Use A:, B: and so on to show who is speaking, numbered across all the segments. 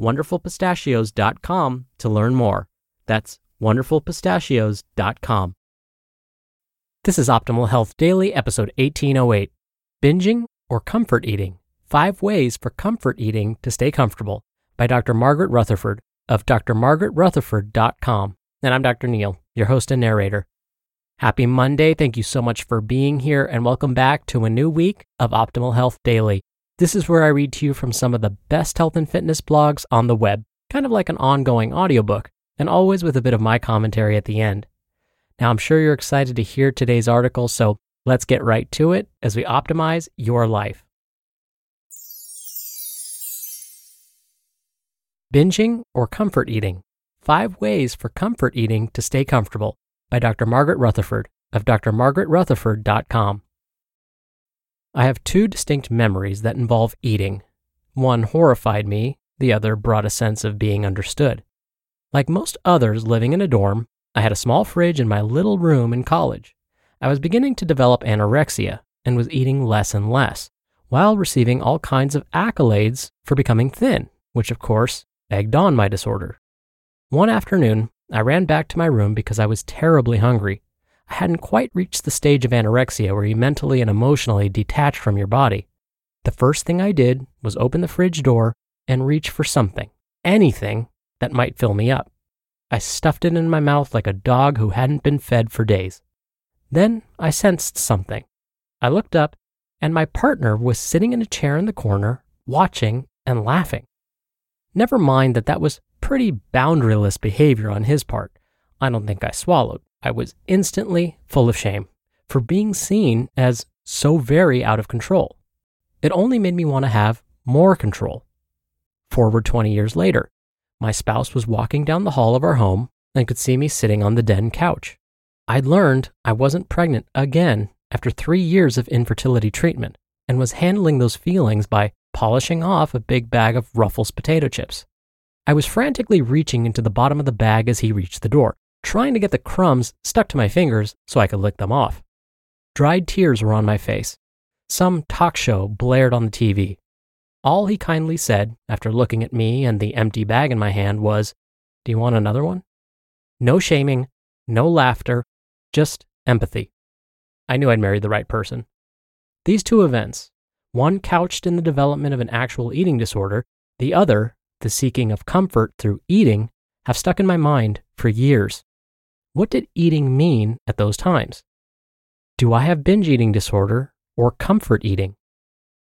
A: wonderfulpistachios.com to learn more. That's wonderfulpistachios.com. This is Optimal Health Daily, episode 1808 Binging or Comfort Eating Five Ways for Comfort Eating to Stay Comfortable by Dr. Margaret Rutherford of drmargaretrutherford.com. And I'm Dr. Neal, your host and narrator. Happy Monday. Thank you so much for being here, and welcome back to a new week of Optimal Health Daily. This is where I read to you from some of the best health and fitness blogs on the web, kind of like an ongoing audiobook, and always with a bit of my commentary at the end. Now, I'm sure you're excited to hear today's article, so let's get right to it as we optimize your life. Binging or comfort eating Five Ways for Comfort Eating to Stay Comfortable by Dr. Margaret Rutherford of drmargaretrutherford.com. I have two distinct memories that involve eating. One horrified me, the other brought a sense of being understood. Like most others living in a dorm, I had a small fridge in my little room in college. I was beginning to develop anorexia and was eating less and less, while receiving all kinds of accolades for becoming thin, which of course egged on my disorder. One afternoon, I ran back to my room because I was terribly hungry. Hadn't quite reached the stage of anorexia where you mentally and emotionally detach from your body. The first thing I did was open the fridge door and reach for something, anything that might fill me up. I stuffed it in my mouth like a dog who hadn't been fed for days. Then I sensed something. I looked up, and my partner was sitting in a chair in the corner, watching and laughing. Never mind that that was pretty boundaryless behavior on his part. I don't think I swallowed. I was instantly full of shame for being seen as so very out of control. It only made me want to have more control. Forward 20 years later, my spouse was walking down the hall of our home and could see me sitting on the den couch. I'd learned I wasn't pregnant again after three years of infertility treatment and was handling those feelings by polishing off a big bag of Ruffles potato chips. I was frantically reaching into the bottom of the bag as he reached the door, trying to get the crumbs stuck to my fingers so I could lick them off. Dried tears were on my face. Some talk show blared on the TV. All he kindly said, after looking at me and the empty bag in my hand, was, Do you want another one? No shaming, no laughter, just empathy. I knew I'd married the right person. These two events, one couched in the development of an actual eating disorder, the other the seeking of comfort through eating, have stuck in my mind for years. What did eating mean at those times? Do I have binge eating disorder or comfort eating?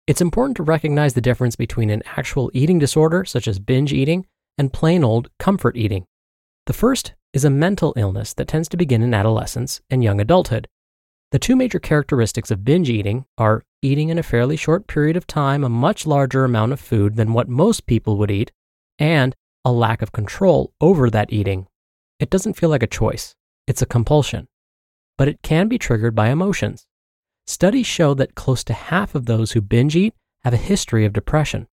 A: It's important to recognize the difference between an actual eating disorder, such as binge eating, and plain old comfort eating. The first is a mental illness that tends to begin in adolescence and young adulthood. The two major characteristics of binge eating are eating in a fairly short period of time a much larger amount of food than what most people would eat, and a lack of control over that eating. It doesn't feel like a choice, it's a compulsion. But it can be triggered by emotions. Studies show that close to half of those who binge eat have a history of depression.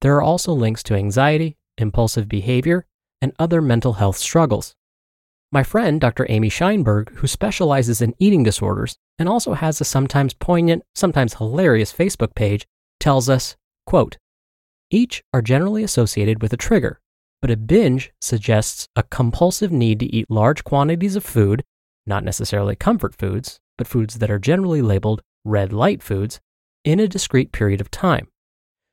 A: There are also links to anxiety, impulsive behavior, and other mental health struggles. My friend, Dr. Amy Scheinberg, who specializes in eating disorders and also has a sometimes poignant, sometimes hilarious Facebook page, tells us, quote, each are generally associated with a trigger, but a binge suggests a compulsive need to eat large quantities of food, not necessarily comfort foods, but foods that are generally labeled red light foods, in a discrete period of time.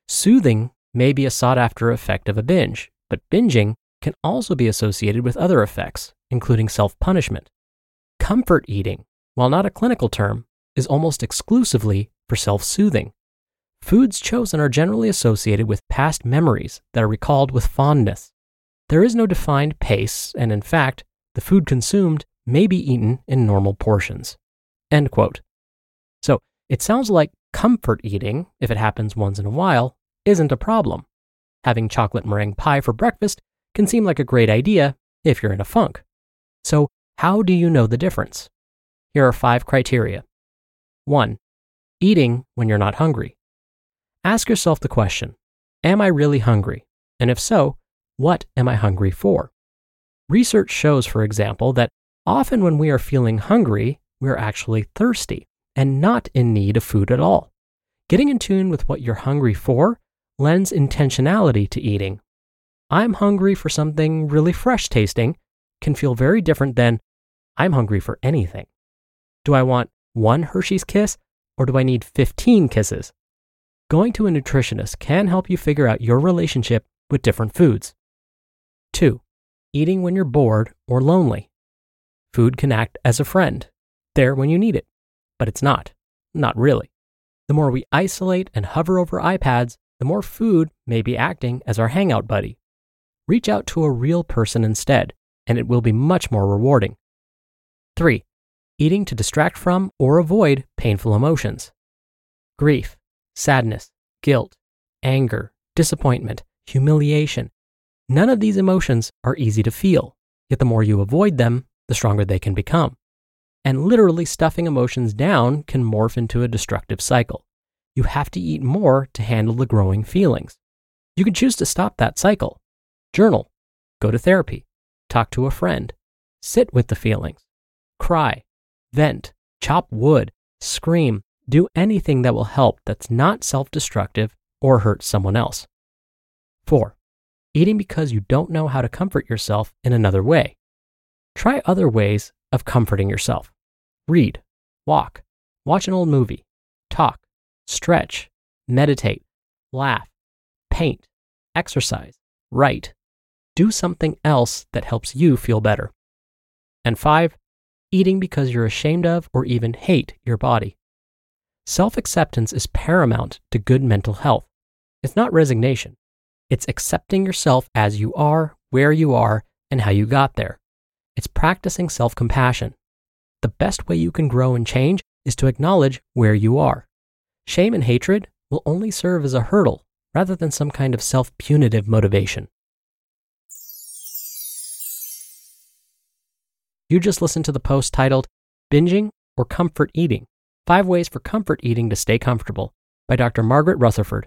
A: Soothing may be a sought after effect of a binge, but binging can also be associated with other effects, including self punishment. Comfort eating, while not a clinical term, is almost exclusively for self soothing. Foods chosen are generally associated with past memories that are recalled with fondness. There is no defined pace, and in fact, the food consumed may be eaten in normal portions. End quote. So it sounds like comfort eating, if it happens once in a while, isn't a problem. Having chocolate meringue pie for breakfast can seem like a great idea if you're in a funk. So, how do you know the difference? Here are five criteria. 1. Eating when you're not hungry. Ask yourself the question Am I really hungry? And if so, what am I hungry for? Research shows, for example, that often when we are feeling hungry, we're actually thirsty and not in need of food at all. Getting in tune with what you're hungry for lends intentionality to eating. I'm hungry for something really fresh tasting can feel very different than I'm hungry for anything. Do I want one Hershey's kiss or do I need 15 kisses? Going to a nutritionist can help you figure out your relationship with different foods. 2. Eating when you're bored or lonely. Food can act as a friend, there when you need it, but it's not. Not really. The more we isolate and hover over iPads, the more food may be acting as our hangout buddy. Reach out to a real person instead, and it will be much more rewarding. 3. Eating to distract from or avoid painful emotions. Grief, sadness, guilt, anger, disappointment, humiliation. None of these emotions are easy to feel, yet the more you avoid them, the stronger they can become. And literally stuffing emotions down can morph into a destructive cycle. You have to eat more to handle the growing feelings. You can choose to stop that cycle. Journal, go to therapy, talk to a friend, sit with the feelings, cry, vent, chop wood, scream, do anything that will help that's not self destructive or hurt someone else. 4. Eating because you don't know how to comfort yourself in another way. Try other ways of comforting yourself. Read, walk, watch an old movie, talk, stretch, meditate, laugh, paint, exercise, write. Do something else that helps you feel better. And five, eating because you're ashamed of or even hate your body. Self acceptance is paramount to good mental health. It's not resignation, it's accepting yourself as you are, where you are, and how you got there. It's practicing self compassion. The best way you can grow and change is to acknowledge where you are. Shame and hatred will only serve as a hurdle rather than some kind of self punitive motivation. You just listened to the post titled Binging or Comfort Eating Five Ways for Comfort Eating to Stay Comfortable by Dr. Margaret Rutherford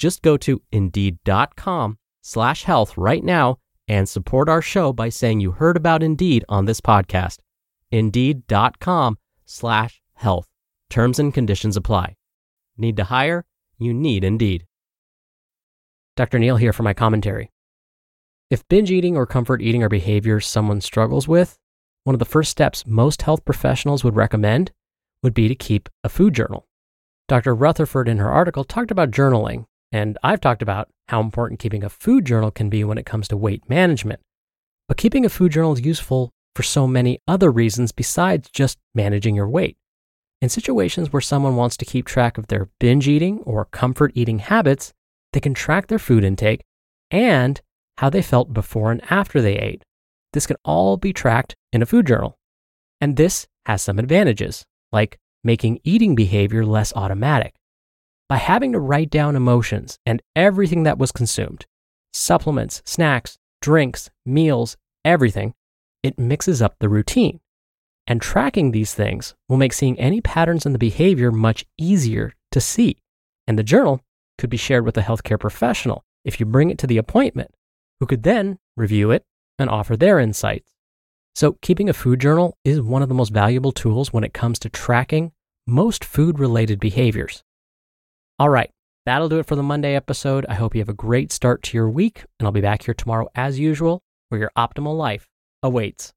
A: Just go to indeed.com slash health right now and support our show by saying you heard about Indeed on this podcast. Indeed.com slash health. Terms and conditions apply. Need to hire? You need Indeed. Dr. Neal here for my commentary. If binge eating or comfort eating are behaviors someone struggles with, one of the first steps most health professionals would recommend would be to keep a food journal. Dr. Rutherford, in her article, talked about journaling, and I've talked about how important keeping a food journal can be when it comes to weight management. But keeping a food journal is useful for so many other reasons besides just managing your weight. In situations where someone wants to keep track of their binge eating or comfort eating habits, they can track their food intake and how they felt before and after they ate. This can all be tracked in a food journal. And this has some advantages, like making eating behavior less automatic. By having to write down emotions and everything that was consumed supplements, snacks, drinks, meals, everything it mixes up the routine. And tracking these things will make seeing any patterns in the behavior much easier to see. And the journal could be shared with a healthcare professional if you bring it to the appointment, who could then review it and offer their insights. So, keeping a food journal is one of the most valuable tools when it comes to tracking most food related behaviors. All right, that'll do it for the Monday episode. I hope you have a great start to your week, and I'll be back here tomorrow as usual, where your optimal life awaits.